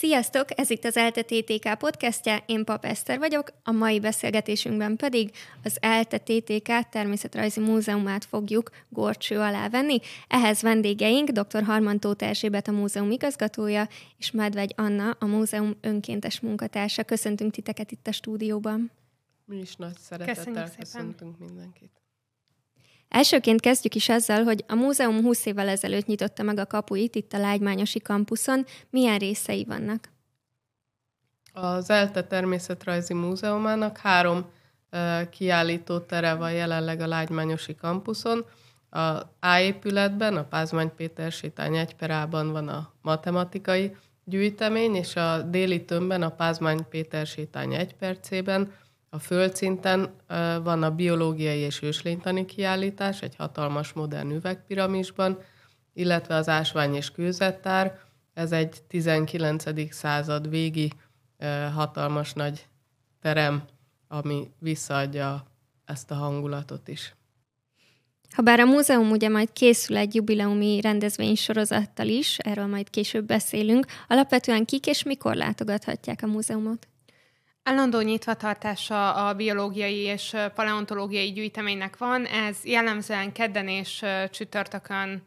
Sziasztok! Ez itt az ELTE TTK podcastja, én Pap Eszter vagyok, a mai beszélgetésünkben pedig az ELTE TTK Természetrajzi Múzeumát fogjuk gorcső alá venni. Ehhez vendégeink dr. Harman Tóth Erzsébet, a múzeum igazgatója, és Medvegy Anna, a múzeum önkéntes munkatársa. Köszöntünk titeket itt a stúdióban. Mi is nagy szeretettel köszöntünk mindenkit. Elsőként kezdjük is azzal, hogy a múzeum 20 évvel ezelőtt nyitotta meg a kapuit itt a Lágymányosi kampuszon. Milyen részei vannak? Az ELTE Természetrajzi Múzeumának három kiállító tere van jelenleg a Lágymányosi kampuszon. A A épületben, a Pázmány Péter sétány egyperában van a matematikai gyűjtemény, és a déli tömbben, a Pázmány Péter sétány egy percében a földszinten van a biológiai és őslénytani kiállítás egy hatalmas modern üvegpiramisban, illetve az ásvány és kőzettár. Ez egy 19. század végi hatalmas nagy terem, ami visszaadja ezt a hangulatot is. Habár a múzeum ugye majd készül egy jubileumi rendezvénysorozattal is, erről majd később beszélünk, alapvetően kik és mikor látogathatják a múzeumot? Állandó nyitvatartása a biológiai és paleontológiai gyűjteménynek van, ez jellemzően kedden és csütörtökön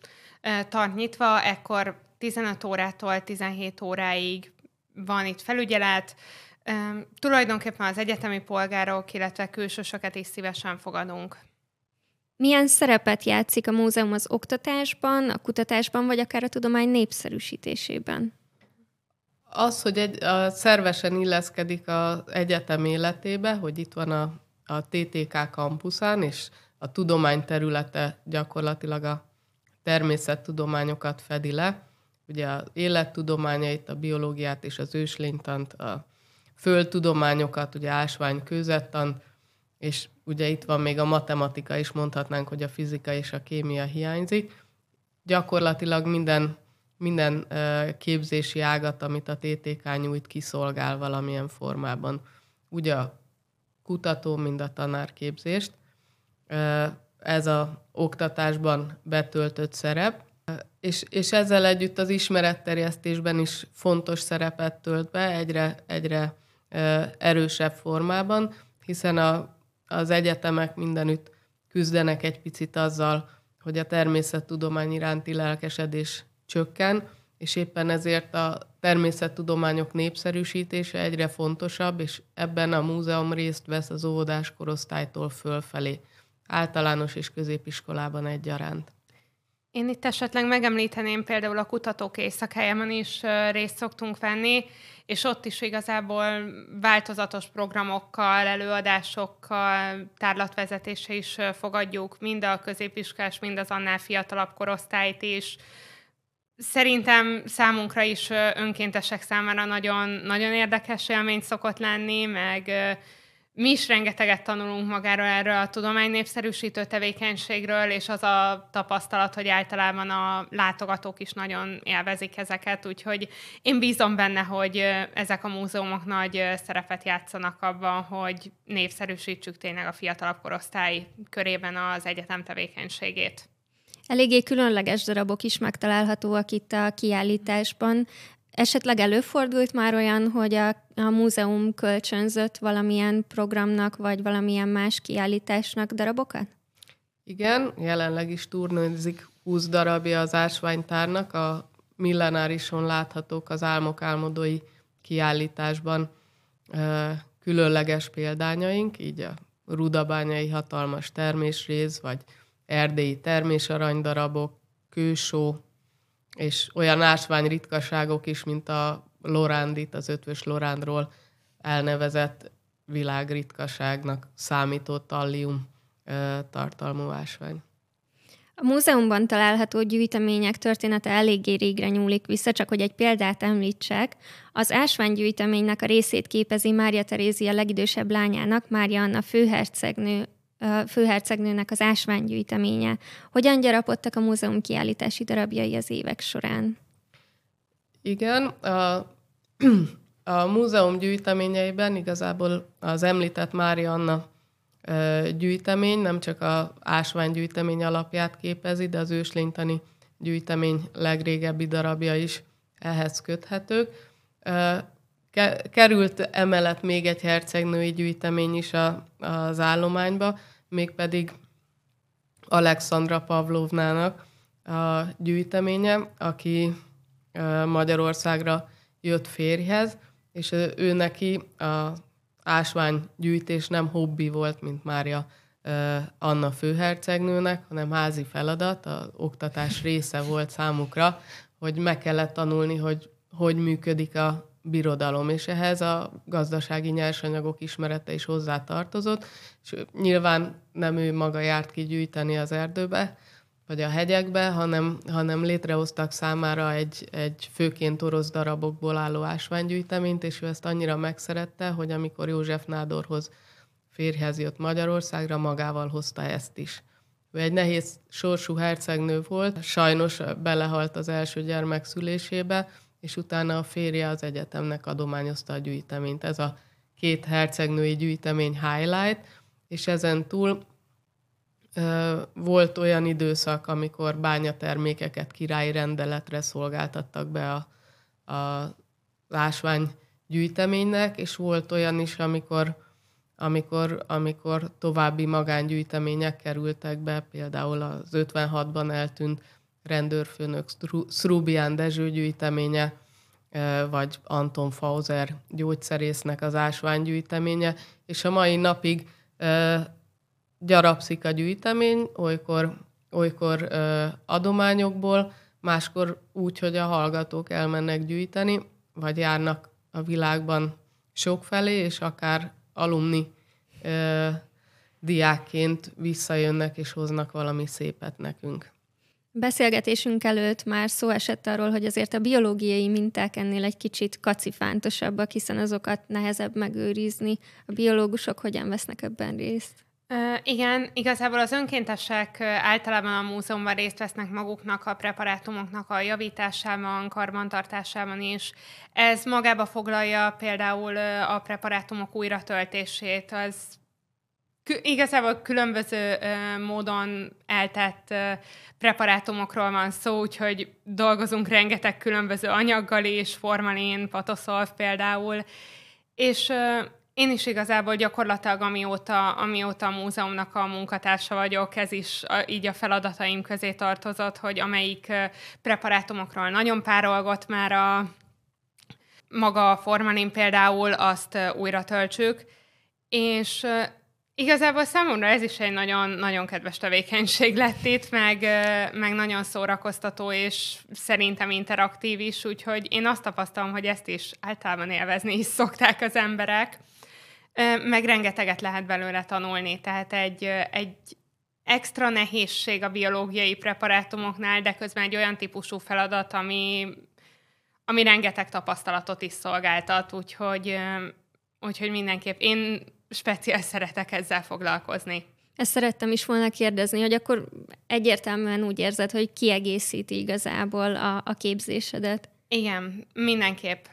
tart nyitva, ekkor 15 órától 17 óráig van itt felügyelet, tulajdonképpen az egyetemi polgárok, illetve külsősöket is szívesen fogadunk. Milyen szerepet játszik a múzeum az oktatásban, a kutatásban, vagy akár a tudomány népszerűsítésében? Az, hogy egy, a, szervesen illeszkedik az egyetem életébe, hogy itt van a, a TTK kampuszán, és a tudomány területe gyakorlatilag a természettudományokat fedi le. Ugye az élettudományait, a biológiát és az őslénytant, a földtudományokat, ugye ásvány, kőzettan, és ugye itt van még a matematika is, mondhatnánk, hogy a fizika és a kémia hiányzik. Gyakorlatilag minden minden képzési ágat, amit a TTK nyújt, kiszolgál valamilyen formában. Ugye a kutató, mind a tanárképzést. Ez a oktatásban betöltött szerep, és, és ezzel együtt az ismeretterjesztésben is fontos szerepet tölt be egyre, egyre erősebb formában, hiszen a, az egyetemek mindenütt küzdenek egy picit azzal, hogy a természettudomány iránti lelkesedés csökken, és éppen ezért a természettudományok népszerűsítése egyre fontosabb, és ebben a múzeum részt vesz az óvodás korosztálytól fölfelé, általános és középiskolában egyaránt. Én itt esetleg megemlíteném például a kutatók éjszakájában is részt szoktunk venni, és ott is igazából változatos programokkal, előadásokkal, tárlatvezetése is fogadjuk mind a középiskolás, mind az annál fiatalabb korosztályt is, Szerintem számunkra is önkéntesek számára nagyon, nagyon érdekes élmény szokott lenni, meg mi is rengeteget tanulunk magáról erről a tudomány népszerűsítő tevékenységről, és az a tapasztalat, hogy általában a látogatók is nagyon élvezik ezeket, úgyhogy én bízom benne, hogy ezek a múzeumok nagy szerepet játszanak abban, hogy népszerűsítsük tényleg a fiatalabb korosztály körében az egyetem tevékenységét. Eléggé különleges darabok is megtalálhatóak itt a kiállításban. Esetleg előfordult már olyan, hogy a, a múzeum kölcsönzött valamilyen programnak, vagy valamilyen más kiállításnak darabokat? Igen, jelenleg is turnőzik 20 darabja az ásványtárnak, a millenárison láthatók az álmok álmodói kiállításban különleges példányaink, így a rudabányai hatalmas termésrész, vagy erdélyi termésaranydarabok, kősó, és olyan ásvány ritkaságok is, mint a Lorándit, az ötvös Lorándról elnevezett világritkaságnak számító tallium tartalmú ásvány. A múzeumban található gyűjtemények története eléggé régre nyúlik vissza, csak hogy egy példát említsek. Az ásványgyűjteménynek a részét képezi Mária Terézia legidősebb lányának, Mária Anna főhercegnő főhercegnőnek az ásványgyűjteménye. Hogyan gyarapodtak a múzeum kiállítási darabjai az évek során? Igen, a, a múzeum gyűjteményeiben igazából az említett Mária Anna gyűjtemény nem csak a ásványgyűjtemény alapját képezi, de az őslénytani gyűjtemény legrégebbi darabja is ehhez köthetők. Került emellett még egy hercegnői gyűjtemény is a, az állományba, mégpedig Alexandra Pavlovnának a gyűjteménye, aki Magyarországra jött férjhez, és ő neki a ásványgyűjtés nem hobbi volt, mint Mária Anna főhercegnőnek, hanem házi feladat, az oktatás része volt számukra, hogy meg kellett tanulni, hogy hogy működik a birodalom, és ehhez a gazdasági nyersanyagok ismerete is hozzá tartozott, és nyilván nem ő maga járt ki gyűjteni az erdőbe, vagy a hegyekbe, hanem, hanem létrehoztak számára egy, egy főként orosz darabokból álló ásványgyűjteményt, és ő ezt annyira megszerette, hogy amikor József Nádorhoz férjhez jött Magyarországra, magával hozta ezt is. Ő egy nehéz sorsú hercegnő volt, sajnos belehalt az első gyermek szülésébe, és utána a férje az egyetemnek adományozta a gyűjteményt. Ez a két hercegnői gyűjtemény highlight, és ezen túl ö, volt olyan időszak, amikor bányatermékeket királyi rendeletre szolgáltattak be a, a ásvány gyűjteménynek, és volt olyan is, amikor, amikor, amikor további magángyűjtemények kerültek be, például az 56-ban eltűnt rendőrfőnök Szrubián Dezső gyűjteménye, vagy Anton Fauser gyógyszerésznek az ásványgyűjteménye, és a mai napig gyarapszik a gyűjtemény, olykor, olykor adományokból, máskor úgy, hogy a hallgatók elmennek gyűjteni, vagy járnak a világban sokfelé, és akár alumni diákként visszajönnek és hoznak valami szépet nekünk. Beszélgetésünk előtt már szó esett arról, hogy azért a biológiai minták ennél egy kicsit kacifántosabbak, hiszen azokat nehezebb megőrizni. A biológusok hogyan vesznek ebben részt? Igen, igazából az önkéntesek általában a múzeumban részt vesznek maguknak a preparátumoknak a javításában, karbantartásában is. Ez magába foglalja például a preparátumok újratöltését, az igazából különböző uh, módon eltett uh, preparátumokról van szó, úgyhogy dolgozunk rengeteg különböző anyaggal is, formalin, patoszolv például, és uh, én is igazából gyakorlatilag amióta, amióta a múzeumnak a munkatársa vagyok, ez is a, így a feladataim közé tartozott, hogy amelyik preparátumokról nagyon párolgott már a maga a formalin például, azt újra töltsük, és Igazából számomra ez is egy nagyon, nagyon kedves tevékenység lett itt, meg, meg nagyon szórakoztató, és szerintem interaktív is, úgyhogy én azt tapasztalom, hogy ezt is általában élvezni is szokták az emberek, meg rengeteget lehet belőle tanulni, tehát egy, egy extra nehézség a biológiai preparátumoknál, de közben egy olyan típusú feladat, ami, ami rengeteg tapasztalatot is szolgáltat, úgyhogy, úgyhogy mindenképp én speciál szeretek ezzel foglalkozni. Ezt szerettem is volna kérdezni, hogy akkor egyértelműen úgy érzed, hogy kiegészíti igazából a, a képzésedet. Igen, mindenképp.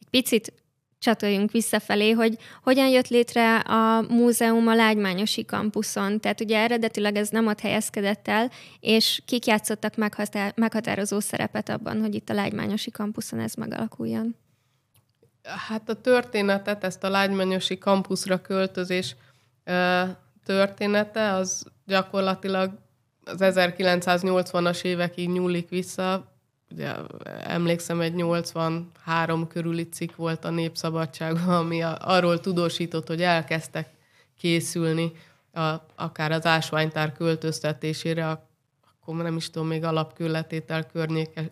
Egy picit csatoljunk visszafelé, hogy hogyan jött létre a múzeum a Lágymányosi kampuszon. Tehát ugye eredetileg ez nem ott helyezkedett el, és kik játszottak meghatározó szerepet abban, hogy itt a Lágymányosi kampuszon ez megalakuljon? Hát a történetet, ezt a lágymanyosi kampuszra költözés története, az gyakorlatilag az 1980-as évekig nyúlik vissza. Ugye emlékszem, egy 83 körüli cikk volt a Népszabadságban, ami arról tudósított, hogy elkezdtek készülni a, akár az ásványtár költöztetésére, akkor nem is tudom, még alapkőletétel környéke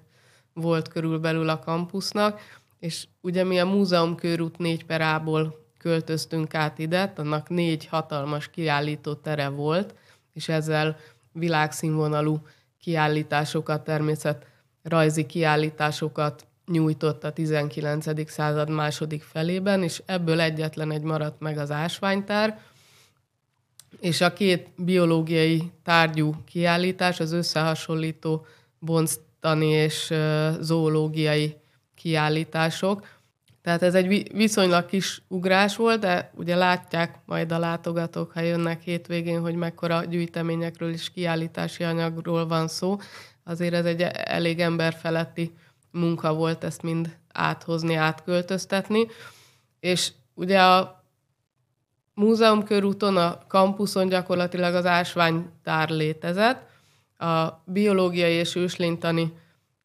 volt körülbelül a kampusznak, és ugye mi a múzeum körút 4 per A-ból költöztünk át ide, annak négy hatalmas kiállító tere volt, és ezzel világszínvonalú kiállításokat, természet rajzi kiállításokat nyújtott a 19. század második felében, és ebből egyetlen egy maradt meg az ásványtár, és a két biológiai tárgyú kiállítás, az összehasonlító bonctani és zoológiai kiállítások. Tehát ez egy viszonylag kis ugrás volt, de ugye látják majd a látogatók, ha jönnek hétvégén, hogy mekkora gyűjteményekről és kiállítási anyagról van szó. Azért ez egy elég emberfeletti munka volt ezt mind áthozni, átköltöztetni. És ugye a múzeum körúton, a kampuszon gyakorlatilag az ásványtár létezett, a biológiai és őslénytani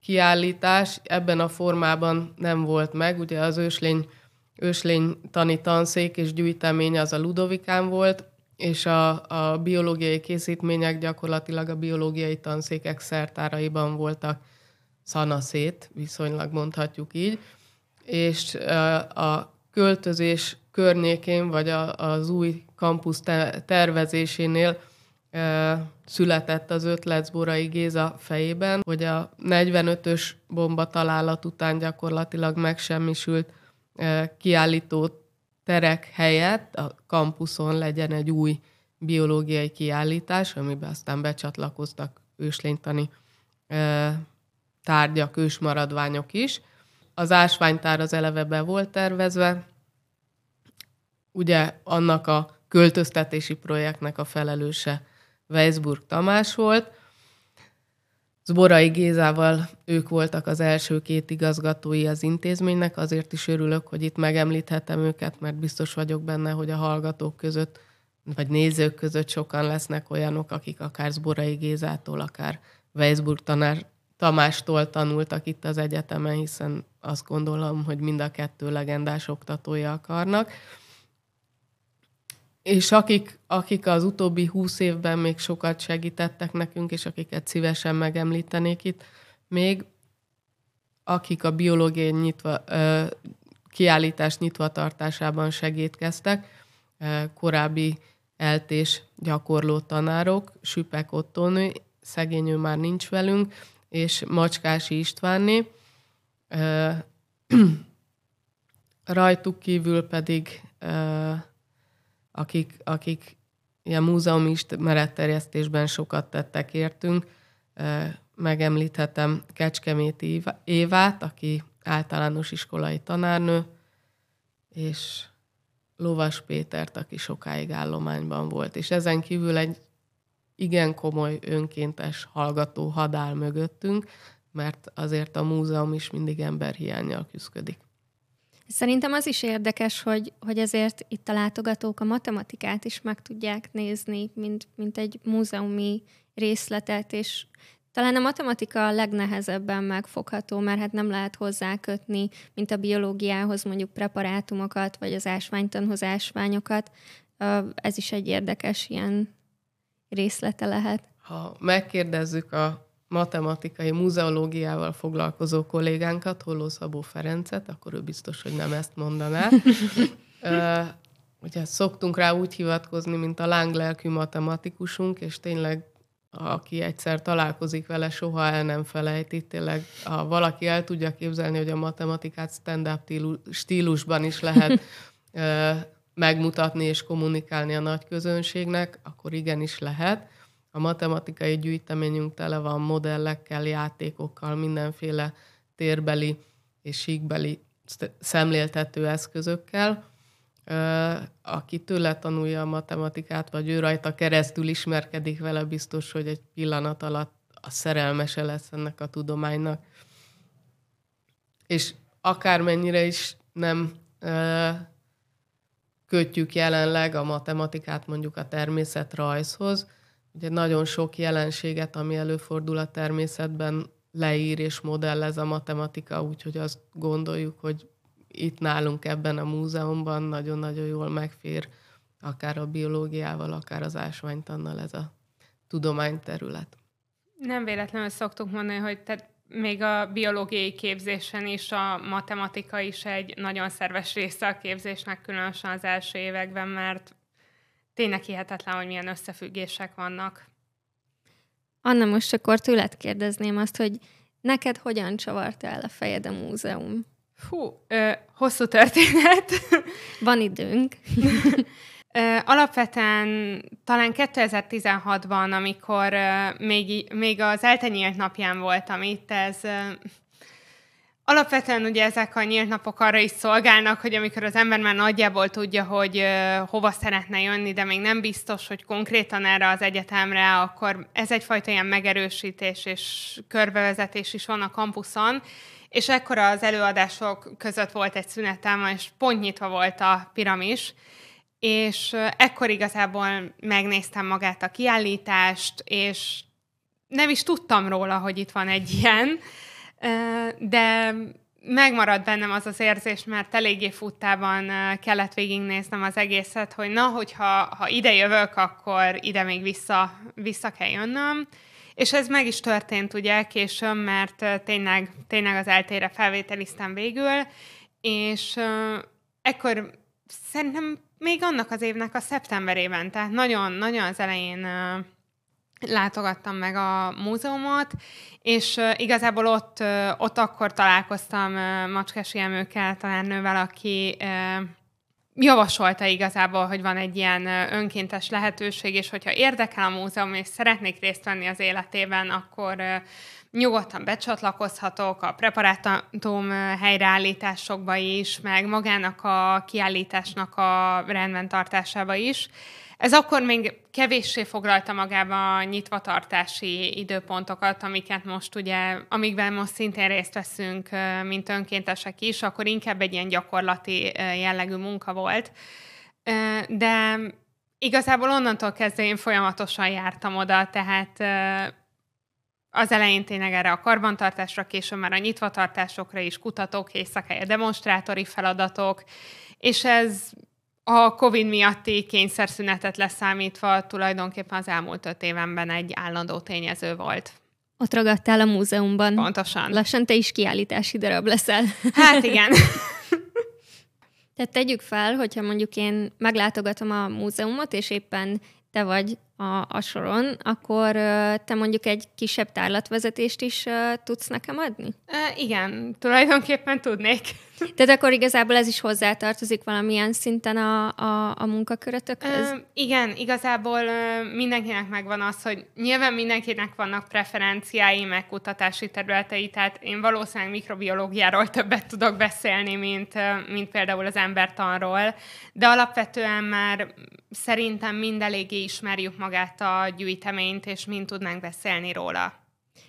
kiállítás ebben a formában nem volt meg. Ugye az őslény, őslénytani tanszék és gyűjtemény az a Ludovikán volt, és a, a biológiai készítmények gyakorlatilag a biológiai tanszékek szertáraiban voltak szanaszét, viszonylag mondhatjuk így, és a költözés környékén, vagy a, az új kampusz tervezésénél született az ötlet Borai Géza fejében, hogy a 45-ös bomba találat után gyakorlatilag megsemmisült kiállító terek helyett a kampuszon legyen egy új biológiai kiállítás, amiben aztán becsatlakoztak őslénytani tárgyak, ősmaradványok is. Az ásványtár az eleve be volt tervezve, ugye annak a költöztetési projektnek a felelőse Weisburg Tamás volt. Zborai Gézával ők voltak az első két igazgatói az intézménynek, azért is örülök, hogy itt megemlíthetem őket, mert biztos vagyok benne, hogy a hallgatók között, vagy nézők között sokan lesznek olyanok, akik akár Zborai Gézától, akár Weisburg tanár Tamástól tanultak itt az egyetemen, hiszen azt gondolom, hogy mind a kettő legendás oktatója akarnak. És akik, akik az utóbbi húsz évben még sokat segítettek nekünk, és akiket szívesen megemlítenék itt, még akik a biológiai nyitva, kiállítás nyitva tartásában segítkeztek, korábbi eltés gyakorló tanárok, Süpek Ottónő, szegény ő már nincs velünk, és Macskási Istvánné. Rajtuk kívül pedig akik, akik ilyen múzeumi ismeretterjesztésben sokat tettek értünk. Megemlíthetem Kecskeméti Évát, aki általános iskolai tanárnő, és Lovas Pétert, aki sokáig állományban volt. És ezen kívül egy igen komoly önkéntes hallgató hadál mögöttünk, mert azért a múzeum is mindig emberhiányjal küzdik. Szerintem az is érdekes, hogy, hogy ezért itt a látogatók a matematikát is meg tudják nézni, mint, mint egy múzeumi részletet, és talán a matematika a legnehezebben megfogható, mert hát nem lehet hozzá kötni, mint a biológiához mondjuk preparátumokat, vagy az ásványtanhoz ásványokat. Ez is egy érdekes ilyen részlete lehet. Ha megkérdezzük a matematikai muzeológiával foglalkozó kollégánkat, Holló Szabó Ferencet, akkor ő biztos, hogy nem ezt mondaná. ugye szoktunk rá úgy hivatkozni, mint a lánglelkű matematikusunk, és tényleg aki egyszer találkozik vele, soha el nem felejti. Tényleg, ha valaki el tudja képzelni, hogy a matematikát stand-up stílusban is lehet megmutatni és kommunikálni a nagy közönségnek, akkor igenis lehet. A matematikai gyűjteményünk tele van modellekkel, játékokkal, mindenféle térbeli és síkbeli szemléltető eszközökkel. Aki tőle tanulja a matematikát, vagy ő rajta keresztül ismerkedik vele, biztos, hogy egy pillanat alatt a szerelmese lesz ennek a tudománynak. És akármennyire is nem kötjük jelenleg a matematikát mondjuk a természetrajzhoz, Ugye nagyon sok jelenséget, ami előfordul a természetben, leír és modellez a matematika, úgyhogy azt gondoljuk, hogy itt nálunk ebben a múzeumban nagyon-nagyon jól megfér akár a biológiával, akár az ásványtannal ez a tudományterület. Nem véletlenül szoktuk mondani, hogy tehát még a biológiai képzésen is a matematika is egy nagyon szerves része a képzésnek, különösen az első években, mert tényleg hihetetlen, hogy milyen összefüggések vannak. Anna, most akkor tőled kérdezném azt, hogy neked hogyan csavarta el a fejed a múzeum? Hú, ö, hosszú történet. Van időnk. ö, alapvetően talán 2016-ban, amikor ö, még, még az eltenyélt napján voltam itt, ez Alapvetően ugye ezek a nyílt napok arra is szolgálnak, hogy amikor az ember már nagyjából tudja, hogy hova szeretne jönni, de még nem biztos, hogy konkrétan erre az egyetemre, akkor ez egyfajta ilyen megerősítés és körbevezetés is van a kampuszon, és ekkor az előadások között volt egy szünetem, és pont nyitva volt a piramis, és ekkor igazából megnéztem magát a kiállítást, és nem is tudtam róla, hogy itt van egy ilyen, de megmaradt bennem az az érzés, mert eléggé futtában kellett végignéznem az egészet, hogy na, hogyha ha ide jövök, akkor ide még vissza, vissza kell jönnöm. És ez meg is történt ugye későn, mert tényleg, tényleg az eltére felvételiztem végül, és ekkor szerintem még annak az évnek a szeptemberében, tehát nagyon-nagyon az elején látogattam meg a múzeumot, és igazából ott, ott akkor találkoztam Macskesi Emőkkel, tanárnővel, aki javasolta igazából, hogy van egy ilyen önkéntes lehetőség, és hogyha érdekel a múzeum, és szeretnék részt venni az életében, akkor nyugodtan becsatlakozhatok a preparátum helyreállításokba is, meg magának a kiállításnak a rendben tartásába is. Ez akkor még kevéssé foglalta magába a nyitvatartási időpontokat, amiket most ugye, amikben most szintén részt veszünk, mint önkéntesek is, akkor inkább egy ilyen gyakorlati jellegű munka volt. De igazából onnantól kezdve én folyamatosan jártam oda, tehát az elején tényleg erre a karbantartásra, később már a nyitvatartásokra is kutatók, éjszakája demonstrátori feladatok, és ez a COVID miatti kényszerszünetet leszámítva tulajdonképpen az elmúlt öt évenben egy állandó tényező volt. Ott ragadtál a múzeumban. Pontosan. Lassan te is kiállítási darab leszel. Hát igen. Tehát tegyük fel, hogyha mondjuk én meglátogatom a múzeumot, és éppen te vagy a, a soron, akkor te mondjuk egy kisebb tárlatvezetést is tudsz nekem adni? Uh, igen, tulajdonképpen tudnék. Tehát akkor igazából ez is hozzátartozik valamilyen szinten a, a, a munkakörötökhöz? Uh, igen, igazából mindenkinek megvan az, hogy nyilván mindenkinek vannak preferenciái, meg kutatási területei, tehát én valószínűleg mikrobiológiáról többet tudok beszélni, mint, mint például az embertanról, de alapvetően már szerintem mind eléggé ismerjük magát a gyűjteményt, és mind tudnánk beszélni róla.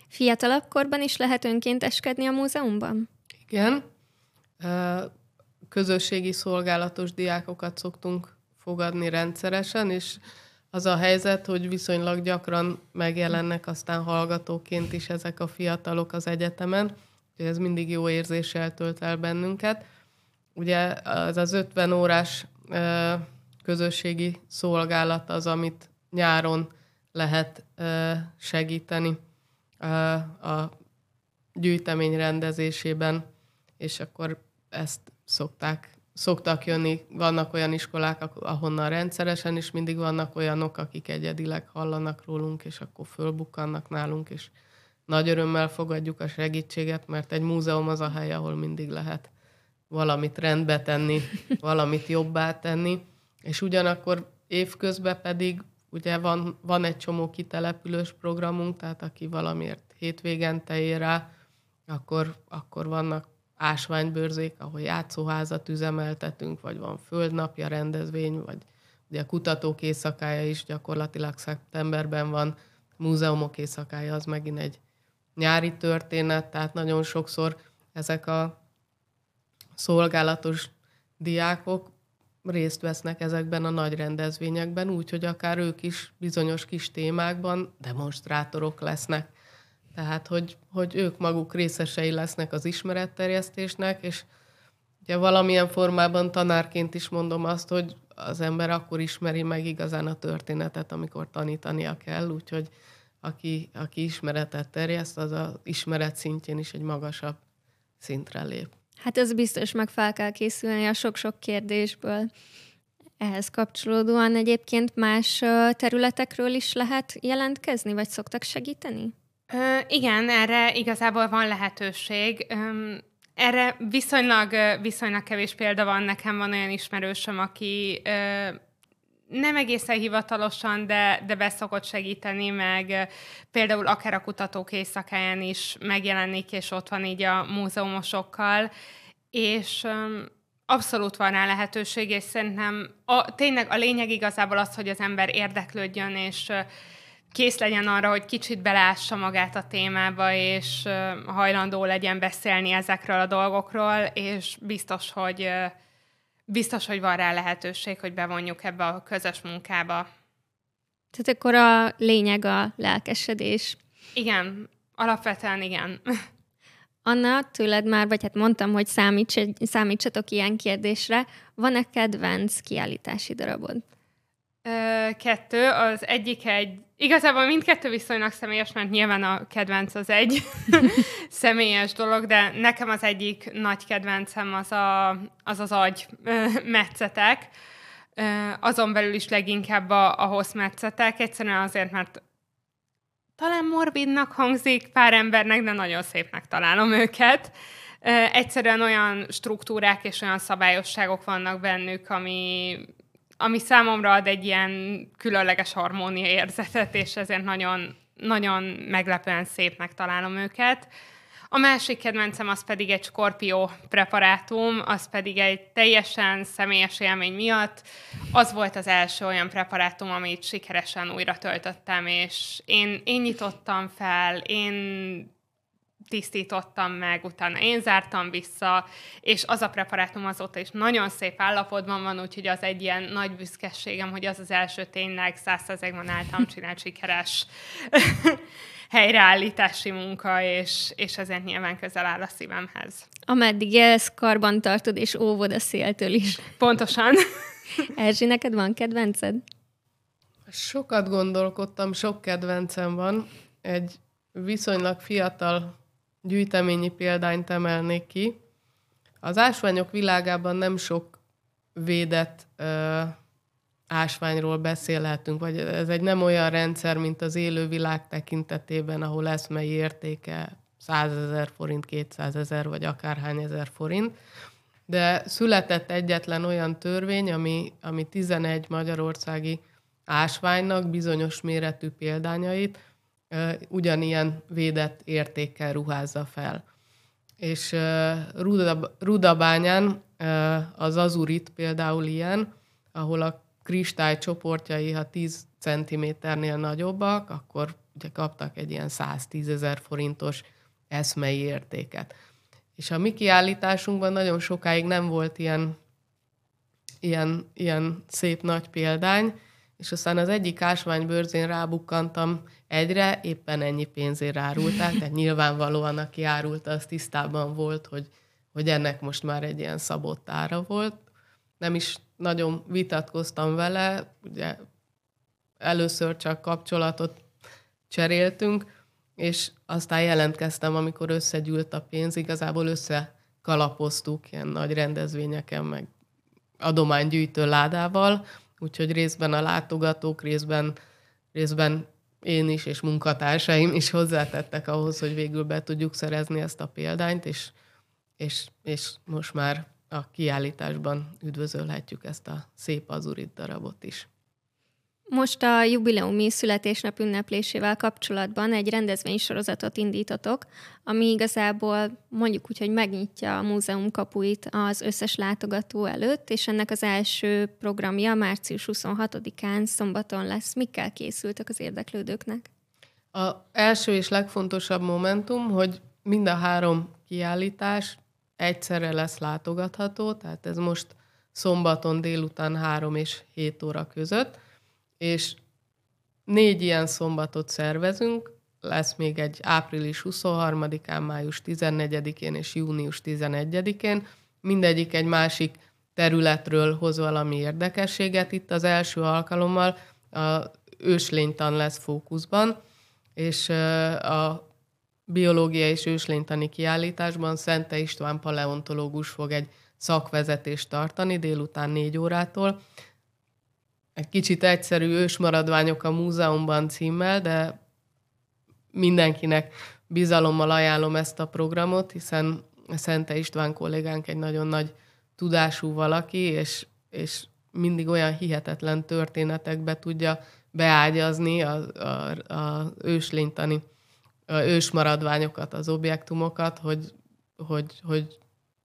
Fiatalabb korban is lehet önkénteskedni a múzeumban? Igen. Közösségi szolgálatos diákokat szoktunk fogadni rendszeresen, és az a helyzet, hogy viszonylag gyakran megjelennek aztán hallgatóként is ezek a fiatalok az egyetemen, úgyhogy ez mindig jó érzéssel tölt el bennünket. Ugye az az 50 órás közösségi szolgálat az, amit nyáron lehet segíteni a gyűjtemény rendezésében, és akkor ezt szokták, szoktak jönni. Vannak olyan iskolák, ahonnan rendszeresen is mindig vannak olyanok, akik egyedileg hallanak rólunk, és akkor fölbukkannak nálunk, és nagy örömmel fogadjuk a segítséget, mert egy múzeum az a hely, ahol mindig lehet valamit rendbe tenni, valamit jobbá tenni, és ugyanakkor évközben pedig ugye van, van egy csomó kitelepülős programunk, tehát aki valamiért hétvégente ér rá, akkor, akkor vannak ásványbőrzék, ahol játszóházat üzemeltetünk, vagy van földnapja rendezvény, vagy ugye a kutatók éjszakája is gyakorlatilag szeptemberben van, múzeumok éjszakája az megint egy nyári történet, tehát nagyon sokszor ezek a szolgálatos diákok részt vesznek ezekben a nagy rendezvényekben, úgyhogy akár ők is bizonyos kis témákban demonstrátorok lesznek. Tehát, hogy, hogy ők maguk részesei lesznek az ismeretterjesztésnek, és ugye valamilyen formában tanárként is mondom azt, hogy az ember akkor ismeri meg igazán a történetet, amikor tanítania kell, úgyhogy aki, aki ismeretet terjeszt, az az ismeret szintjén is egy magasabb szintre lép. Hát ez biztos meg fel kell készülni a sok-sok kérdésből. Ehhez kapcsolódóan egyébként más területekről is lehet jelentkezni, vagy szoktak segíteni? Ö, igen, erre igazából van lehetőség. Ö, erre viszonylag, viszonylag kevés példa van. Nekem van olyan ismerősöm, aki ö, nem egészen hivatalosan, de, de beszokott segíteni, meg például akár a kutatók éjszakáján is megjelenik, és ott van így a múzeumosokkal, és abszolút van rá lehetőség, és szerintem a, tényleg a lényeg igazából az, hogy az ember érdeklődjön, és kész legyen arra, hogy kicsit belássa magát a témába, és hajlandó legyen beszélni ezekről a dolgokról, és biztos, hogy biztos, hogy van rá lehetőség, hogy bevonjuk ebbe a közös munkába. Tehát akkor a lényeg a lelkesedés. Igen, alapvetően igen. Anna, tőled már, vagy hát mondtam, hogy számíts, számítsatok ilyen kérdésre. Van-e kedvenc kiállítási darabod? Ö, kettő. Az egyik egy, igazából mindkettő viszonylag személyes, mert nyilván a kedvenc az egy személyes dolog, de nekem az egyik nagy kedvencem az a, az, az agy metszetek. Azon belül is leginkább a, a hosszmetszetek, egyszerűen azért, mert talán morbidnak hangzik pár embernek, de nagyon szépnek találom őket. Egyszerűen olyan struktúrák és olyan szabályosságok vannak bennük, ami, ami számomra ad egy ilyen különleges harmónia érzetet, és ezért nagyon, nagyon meglepően szépnek találom őket. A másik kedvencem az pedig egy skorpió preparátum, az pedig egy teljesen személyes élmény miatt. Az volt az első olyan preparátum, amit sikeresen újra töltöttem, és én, én nyitottam fel, én tisztítottam meg, utána én zártam vissza, és az a preparátum azóta is nagyon szép állapotban van, úgyhogy az egy ilyen nagy büszkeségem, hogy az az első tényleg százszerzegben álltam csinált sikeres helyreállítási munka, és, és ezért nyilván közel áll a szívemhez. Ameddig élsz, karban tartod, és óvod a széltől is. Pontosan. Erzsi, neked van kedvenced? Sokat gondolkodtam, sok kedvencem van. Egy viszonylag fiatal gyűjteményi példányt emelnék ki. Az ásványok világában nem sok védett ö, ásványról beszélhetünk, vagy ez egy nem olyan rendszer, mint az élő világ tekintetében, ahol eszmei értéke 100 ezer forint, 200 ezer, vagy akárhány ezer forint. De született egyetlen olyan törvény, ami, ami 11 magyarországi ásványnak bizonyos méretű példányait ugyanilyen védett értékkel ruházza fel. És Rudabányán az azurit például ilyen, ahol a kristály csoportjai, ha 10 cm-nél nagyobbak, akkor ugye kaptak egy ilyen 110 ezer forintos eszmei értéket. És a mi kiállításunkban nagyon sokáig nem volt ilyen, ilyen, ilyen szép nagy példány, és aztán az egyik ásványbőrzén rábukkantam egyre, éppen ennyi pénzért árulták, tehát nyilvánvalóan aki árulta, az tisztában volt, hogy, hogy ennek most már egy ilyen szabott ára volt. Nem is nagyon vitatkoztam vele, ugye először csak kapcsolatot cseréltünk, és aztán jelentkeztem, amikor összegyűlt a pénz, igazából összekalapoztuk ilyen nagy rendezvényeken, meg adománygyűjtő ládával, úgyhogy részben a látogatók, részben, részben én is és munkatársaim is hozzátettek ahhoz, hogy végül be tudjuk szerezni ezt a példányt, és, és, és most már a kiállításban üdvözölhetjük ezt a szép azurit darabot is. Most a jubileumi születésnap ünneplésével kapcsolatban egy rendezvénysorozatot indítotok, ami igazából mondjuk úgy, hogy megnyitja a múzeum kapuit az összes látogató előtt, és ennek az első programja március 26-án szombaton lesz. Mikkel készültek az érdeklődőknek? A első és legfontosabb momentum, hogy mind a három kiállítás egyszerre lesz látogatható, tehát ez most szombaton délután 3 és 7 óra között, és négy ilyen szombatot szervezünk, lesz még egy április 23-án, május 14-én és június 11-én, mindegyik egy másik területről hoz valami érdekességet. Itt az első alkalommal a őslénytan lesz fókuszban, és a biológia és őslénytani kiállításban Szente István paleontológus fog egy szakvezetést tartani délután négy órától. Egy kicsit egyszerű ősmaradványok a múzeumban címmel, de mindenkinek bizalommal ajánlom ezt a programot, hiszen Szente István kollégánk egy nagyon nagy tudású valaki, és, és mindig olyan hihetetlen történetekbe tudja beágyazni a, a, a őslénytani ősmaradványokat, az objektumokat, hogy, hogy, hogy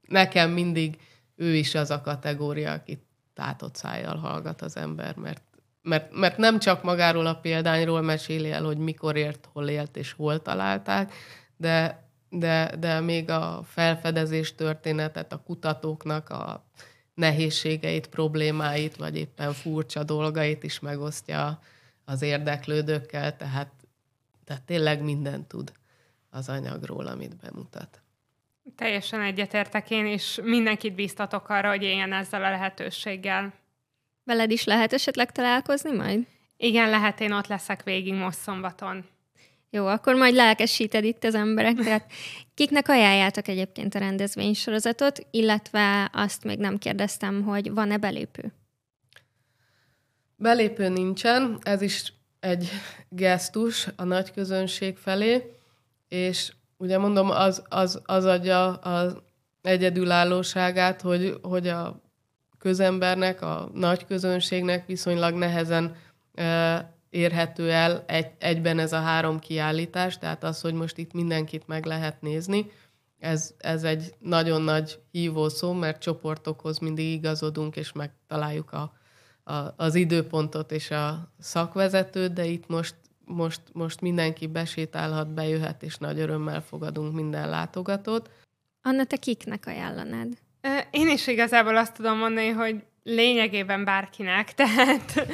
nekem mindig ő is az a kategória, aki tátott szájjal hallgat az ember, mert mert, mert nem csak magáról a példányról meséli el, hogy mikor ért, hol élt és hol találták, de, de, de még a felfedezés történetet, a kutatóknak a nehézségeit, problémáit, vagy éppen furcsa dolgait is megosztja az érdeklődőkkel, tehát, tehát tényleg mindent tud az anyagról, amit bemutat. Teljesen egyetértek én, és mindenkit bíztatok arra, hogy éljen ezzel a lehetőséggel. Veled is lehet esetleg találkozni majd? Igen, lehet, én ott leszek végig most szombaton. Jó, akkor majd lelkesíted itt az emberek. Tehát kiknek ajánljátok egyébként a rendezvénysorozatot, illetve azt még nem kérdeztem, hogy van-e belépő? Belépő nincsen, ez is egy gesztus a nagy közönség felé, és ugye mondom, az, az, az adja az egyedülállóságát, hogy, hogy a közembernek, a nagy közönségnek viszonylag nehezen érhető el egy, egyben ez a három kiállítás, tehát az, hogy most itt mindenkit meg lehet nézni, ez, ez egy nagyon nagy hívószó, mert csoportokhoz mindig igazodunk, és megtaláljuk a, a, az időpontot és a szakvezetőt, de itt most, most, most mindenki besétálhat, bejöhet, és nagy örömmel fogadunk minden látogatót. Anna, te kiknek ajánlanád? Én is igazából azt tudom mondani, hogy lényegében bárkinek, tehát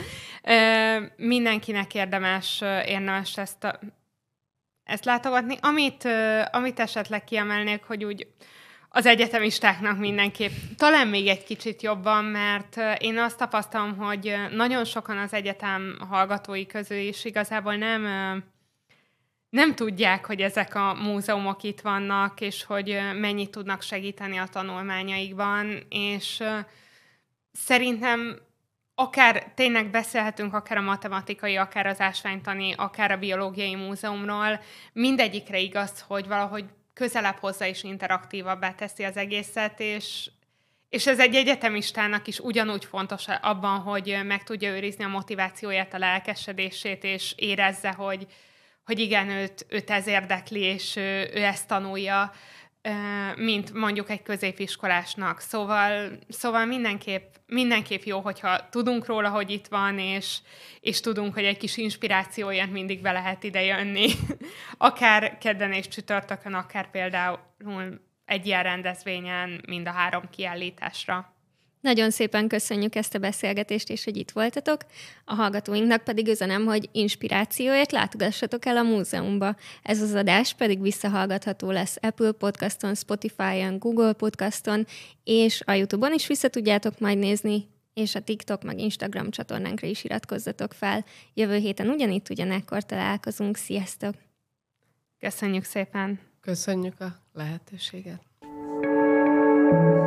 mindenkinek érdemes, érdemes ezt, a, ezt látogatni. Amit, amit esetleg kiemelnék, hogy úgy az egyetemistáknak mindenképp. Talán még egy kicsit jobban, mert én azt tapasztalom, hogy nagyon sokan az egyetem hallgatói közül is igazából nem nem tudják, hogy ezek a múzeumok itt vannak, és hogy mennyit tudnak segíteni a tanulmányaikban, és szerintem akár tényleg beszélhetünk akár a matematikai, akár az ásványtani, akár a biológiai múzeumról, mindegyikre igaz, hogy valahogy közelebb hozzá és interaktívabbá teszi az egészet, és, és ez egy egyetemistának is ugyanúgy fontos abban, hogy meg tudja őrizni a motivációját, a lelkesedését, és érezze, hogy, hogy igen, őt, őt ez érdekli, és ő, ő ezt tanulja, mint mondjuk egy középiskolásnak. Szóval, szóval mindenképp, mindenképp jó, hogyha tudunk róla, hogy itt van, és, és tudunk, hogy egy kis inspirációját mindig be lehet ide jönni. akár kedden és csütörtökön, akár például egy ilyen rendezvényen, mind a három kiállításra. Nagyon szépen köszönjük ezt a beszélgetést, és hogy itt voltatok. A hallgatóinknak pedig üzenem, hogy inspirációért látogassatok el a múzeumba. Ez az adás pedig visszahallgatható lesz Apple Podcaston, Spotify-on, Google Podcaston, és a YouTube-on is vissza tudjátok majd nézni, és a TikTok meg Instagram csatornánkra is iratkozzatok fel. Jövő héten ugyanitt, ugyanekkor találkozunk. Sziasztok! Köszönjük szépen! Köszönjük a lehetőséget! thank you